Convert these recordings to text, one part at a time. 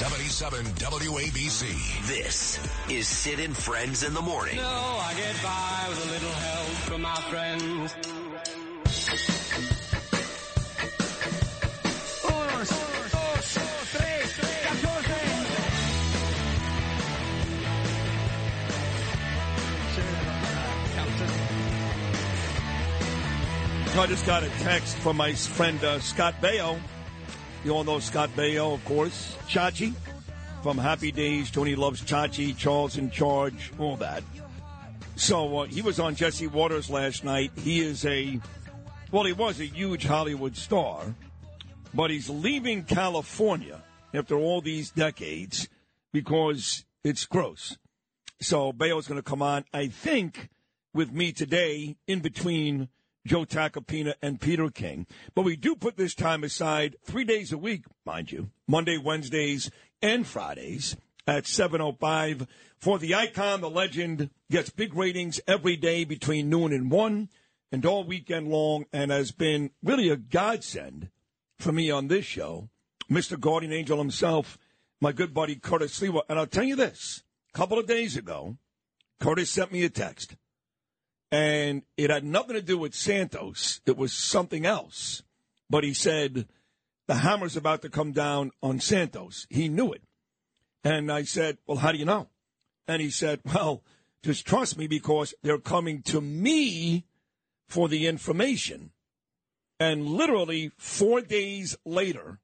77 WABC. This is Sid and Friends in the Morning. No, I get by with a little help from my friends. I just got a text from my friend uh, Scott Baio. You all know Scott Baio, of course. Chachi from Happy Days. Tony loves Chachi. Charles in charge. All that. So uh, he was on Jesse Watters last night. He is a, well, he was a huge Hollywood star, but he's leaving California after all these decades because it's gross. So Baio's going to come on, I think, with me today in between Joe Tacopina and Peter King. But we do put this time aside three days a week, mind you, Monday, Wednesdays, and Fridays at 7.05 for the icon, the legend, gets big ratings every day between noon and 1 and all weekend long and has been really a godsend for me on this show. Mr. Guardian Angel himself, my good buddy Curtis Sliwa. And I'll tell you this, a couple of days ago, Curtis sent me a text and it had nothing to do with Santos. It was something else. But he said the hammer's about to come down on Santos. He knew it. And I said, Well, how do you know? And he said, Well, just trust me because they're coming to me for the information. And literally four days later,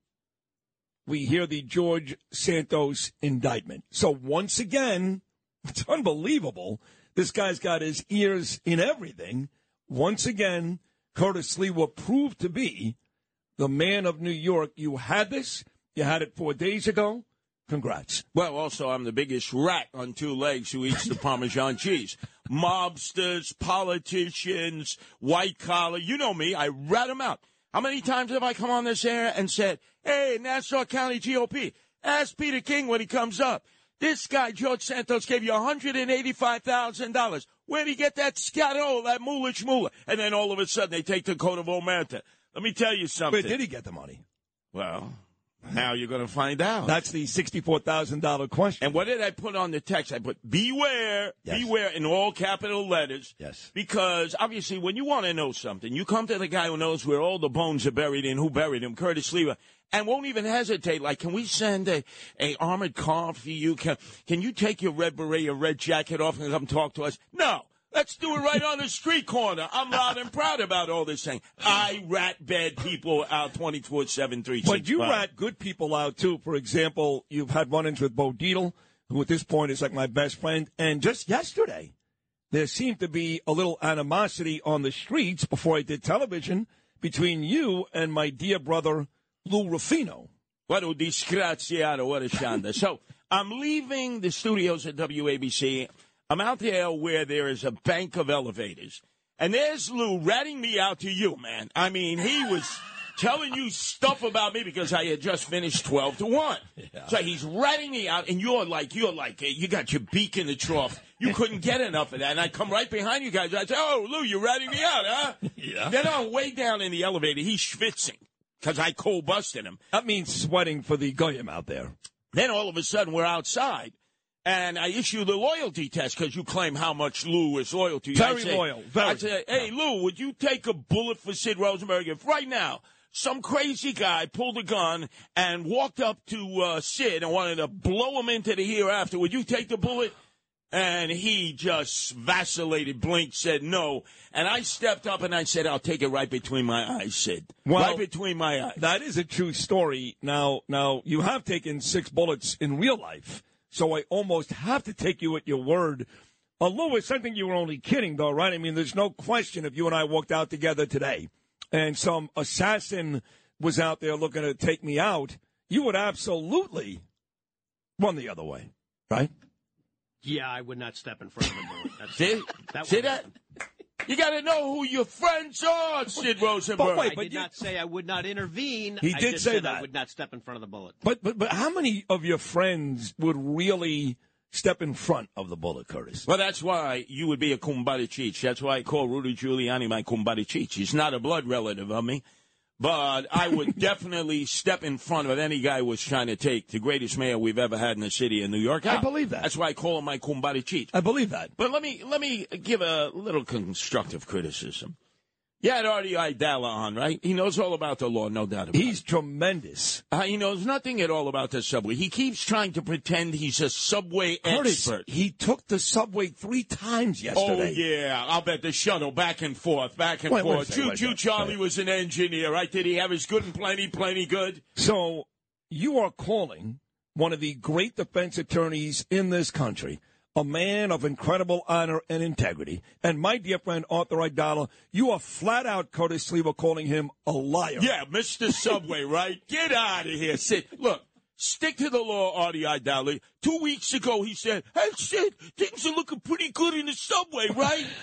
we hear the George Santos indictment. So once again, it's unbelievable this guy's got his ears in everything. Once again, Curtis Sliwa will prove to be the man of New York. You had this. You had it four days ago. Congrats. Well, also, I'm the biggest rat on two legs who eats the Parmesan cheese. Mobsters, politicians, white collar. You know me. I rat them out. How many times have I come on this air and said, hey, Nassau County GOP, ask Peter King when he comes up. This guy, George Santos, gave you $185,000. Where'd he get that scatto, that moolah moolah? And then all of a sudden they take the coat of omertà. Let me tell you something. Where did he get the money? Well, now you're going to find out. That's the $64,000 question. And what did I put on the text? I put beware, Yes. beware in all capital letters. Yes. Because obviously, when you want to know something, you come to the guy who knows where all the bones are buried and who buried them, Curtis Sliwa, and won't even hesitate. Like, can we send a, a armored car for you? Can, can you take your red beret, your red jacket off and come talk to us? No. Let's do it right on the street corner. I'm loud and proud about all this thing. I rat bad people out 24 7, 3 But you rat good people out too. For example, you've had run-ins with Bo Dietl, who at this point is like my best friend. And just yesterday, there seemed to be a little animosity on the streets before I did television between you and my dear brother Lou Rufino. What a disgraziato, what a shanda. so I'm leaving the studios at WABC. I'm out there where there is a bank of elevators. And there's Lou ratting me out to you, man. I mean, he was telling you stuff about me because I had just finished 12 to 1. So he's ratting me out, and you're like, you're like, eh, you got your beak in the trough. You couldn't get enough of that. And I come right behind you guys. I say, oh, Lou, you're ratting me out, huh? Yeah. Then on way down in the elevator, he's schwitzing because I cold busted him. That means sweating for the goyim out there. Then all of a sudden we're outside, and I issue the loyalty test because you claim how much Lou is loyal to you. Very I say- loyal, very. I say, hey Lou, would you take a bullet for Sid Rosenberg if right now some crazy guy pulled a gun and walked up to uh, Sid and wanted to blow him into the hereafter? Would you take the bullet? And he just vacillated, blinked, said no. And I stepped up and I said, I'll take it right between my eyes, Sid. Well, right between my eyes. That is a true story. Now, now you have taken six bullets in real life, so I almost have to take you at your word. Uh, Lou, it's something you were only kidding, though, right? I mean, there's no question if you and I walked out together today, and some assassin was out there looking to take me out, you would absolutely run the other way, right? Yeah, I would not step in front of him. That's, See? that See would that? You got to know who your friends are, Sid Rosenberg. wait, I did you- not say I would not intervene. He I did just say said that. I would not step in front of the bullet. But but but how many of your friends would really step in front of the bullet, Curtis? Well, that's why you would be a kumbari cheech. That's why I call Rudy Giuliani my kumbari cheech. He's not a blood relative of me, but I would definitely step in front of any guy who was trying to take the greatest mayor we've ever had in the city of New York. I believe that. That's why I call him my kumbari cheech. I believe that. But let me let me give a little constructive criticism. You had Artie Aidala on, right? He knows all about the law, no doubt about He's it. He's tremendous. Uh, he knows nothing at all about the subway. He keeps trying to pretend he's a subway Curtis, expert. he took the subway three times yesterday. Oh yeah, I'll bet the shuttle back and forth, back and Wait, forth. Choo Choo. Charlie was an engineer, right? Did he have his good and plenty, plenty good? So you are calling one of the great defense attorneys in this country, a man of incredible honor and integrity. And my dear friend Arthur Aidala, you are flat out, Curtis Sliwa, calling him a liar. Yeah, Mr. Subway, right? Get out of here, Sid. Look, stick to the law, Artie Aidala. Two weeks ago, he said, "Hey, Sid, things are looking pretty good in the subway, right?"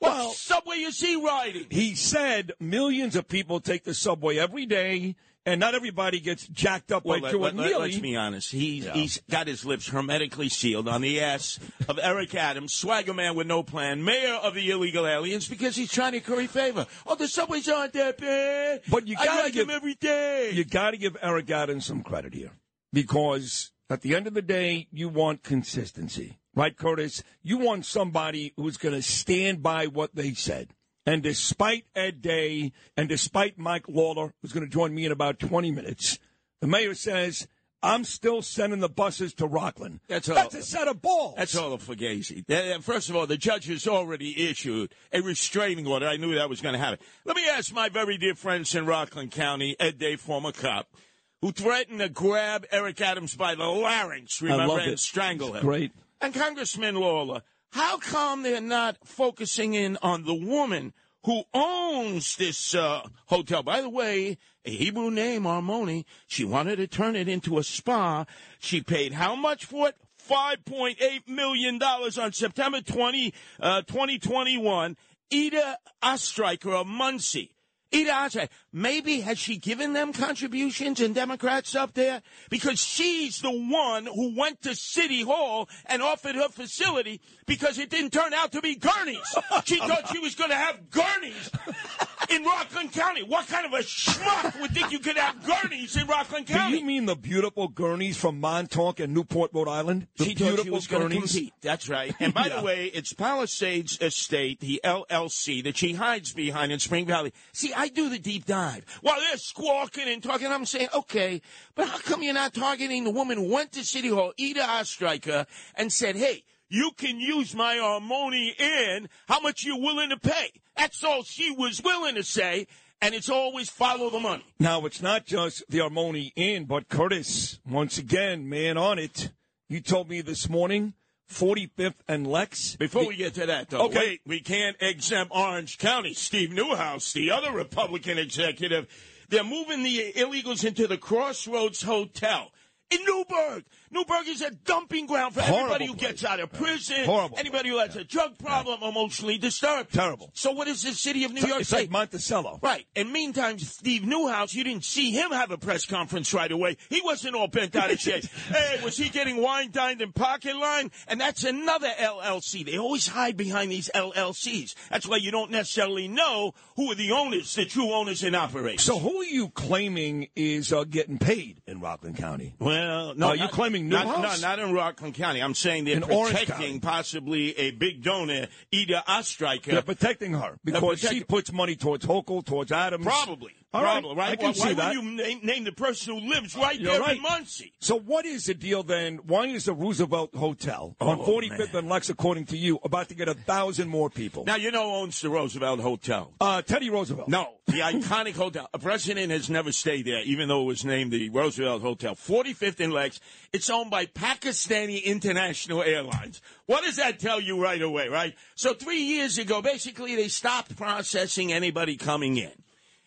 What Well- subway is he riding? He said millions of people take the subway every day, and not everybody gets jacked up Well, by let, let, and let, really, us be honest. He's, he's got his lips hermetically sealed on the ass of Eric Adams, swagger man with no plan, mayor of the illegal aliens, because he's trying to curry favor. Oh, the subways aren't that bad. But you gotta like give- every day. you got to give Eric Adams some credit here because at the end of the day, you want consistency, right, Curtis? You want somebody who's going to stand by what they said. And despite Ed Day and despite Mike Lawler, who's going to join me in about 20 minutes, the mayor says, I'm still sending the buses to Rockland. That's all. That's a set of balls. That's all of Fugazi. First of all, the judge has already issued a restraining order. I knew that was going to happen. Let me ask my very dear friends in Rockland County, Ed Day, former cop, who threatened to grab Eric Adams by the larynx, remember, and strangle It's him. great. And Congressman Lawler, how come they're not focusing in on the woman who owns this uh, hotel? By the way, a Hebrew name, Armoni. She wanted to turn it into a spa. She paid how much for it? $5.8 million on September 20, uh, 2021. Ida Ostreicher of Monsey. Ida Ostreicher. Maybe has she given them contributions and Democrats up there? Because she's the one who went to City Hall and offered her facility because it didn't turn out to be Gurney's. She thought she was going to have Gurney's in Rockland County. What kind of a schmuck would think you could have Gurney's in Rockland County? Do you mean the beautiful Gurney's from Montauk and Newport, Rhode Island? The she she beautiful was going Gurney's? That's right. And by Yeah. the way, it's Palisades Estate, the LLC, that she hides behind in Spring Valley. See, I do the deep dive. While they're squawking and talking, I'm saying, okay, but how come you're not targeting the woman who went to City Hall, Ida Ostreicher, and said, hey, you can use my Armoni in. How much you're willing to pay? That's all she was willing to say. And it's always follow the money. Now, it's not just the Armoni Inn, but Curtis, once again, man on it. You told me this morning, 45th and Lex. Before we get to that, though, Okay. wait, we can't exempt Orange County. Steve Neuhaus, the other Republican executive, they're moving the illegals into the Crossroads Hotel in Newburgh. Newburgh is a dumping ground for Horrible everybody who place. gets out of prison, Horrible anybody who has a drug problem, emotionally disturbed. Terrible. So what is the city of New York it's like Monticello. Right. And meantime, Steve Neuhaus, you didn't see him have a press conference right away. He wasn't all bent out of shape. hey, was he getting wine dined in pocket line? And that's another LLC. They always hide behind these LLCs. That's why you don't necessarily know who are the owners, the true owners and operators. So who are you claiming is uh, getting paid in Rockland County? Well, no, Are you not- claiming not, Neuhaus? No, not in Rockland County. I'm saying they're In protecting possibly a big donor, Ida Ostreicher. They're protecting her because protect- she puts money towards Hochul, towards Adams. Probably. All right, Probably, right? I can why see why that. would you name, name the person who lives right there right. in Monsey? So what is the deal then? Why is the Roosevelt Hotel on Oh, 45th and Lex, according to you, about to get a thousand more people? Now, you know who owns the Roosevelt Hotel. uh, Teddy Roosevelt. No, the iconic hotel. A president has never stayed there, even though it was named the Roosevelt Hotel. 45th and Lex. It's owned by Pakistani International Airlines. What does that tell you right away, right? So three years ago, basically, they stopped processing anybody coming in.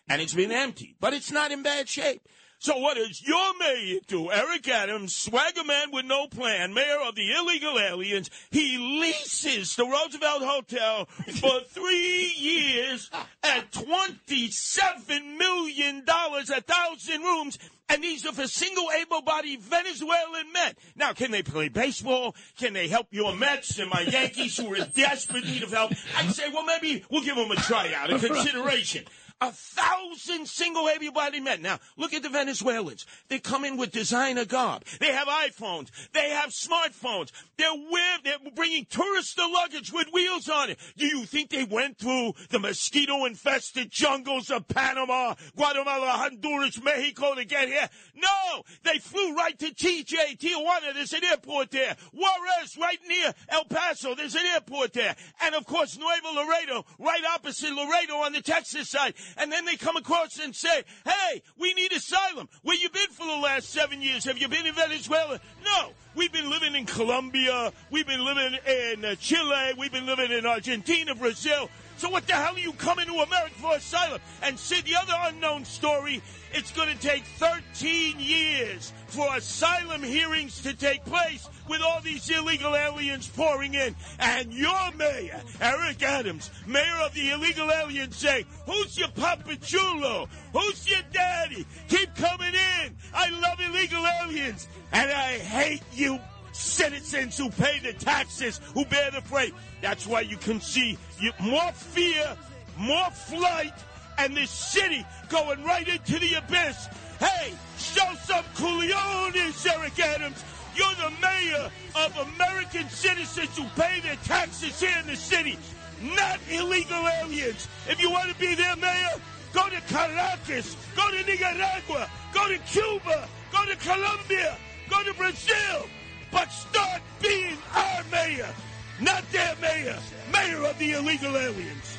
And it's been empty, but it's not in bad shape. So what does your mayor do? Eric Adams, swagger man with no plan, mayor of the illegal aliens. He leases the Roosevelt Hotel for three years at $27 million, a thousand rooms. And these are for single able-bodied Venezuelan men. Now, can they play baseball? Can they help your Mets and my Yankees who are in desperate need of help? I'd say, well, maybe we'll give them a tryout, a consideration. A thousand single able-bodied men. Now, look at the Venezuelans. They come in with designer garb. They have iPhones. They have smartphones. They're wear, they're bringing tourist luggage with wheels on it. Do you think they went through the mosquito-infested jungles of Panama, Guatemala, Honduras, Mexico to get here? No! They flew right to TJ, Tijuana. There's an airport there. Juarez, right near El Paso. There's an airport there. And of course, Nuevo Laredo, right opposite Laredo on the Texas side and then they come across and say, hey, we need asylum. Where you been for the last seven years? Have you been in Venezuela? No. We've been living in Colombia. We've been living in uh, Chile. We've been living in Argentina, Brazil. So what the hell are you coming to America for asylum? And see the other unknown story, it's going to take 13 years for asylum hearings to take place with all these illegal aliens pouring in. And your mayor, Eric Adams, mayor of the illegal aliens, say, who's your Papa Chulo? Who's your daddy? Keep coming in. I love illegal aliens. And I hate you citizens who pay the taxes, who bear the freight. That's why you can see more fear, more flight, and this city going right into the abyss. Hey, show some cooliones, Eric Adams. You're the mayor of American citizens who pay their taxes here in the city, not illegal aliens. If you want to be their mayor, go to Caracas, go to Nicaragua, go to Cuba, go to Colombia, go to Brazil but start being our mayor, not their mayor, mayor of the illegal aliens.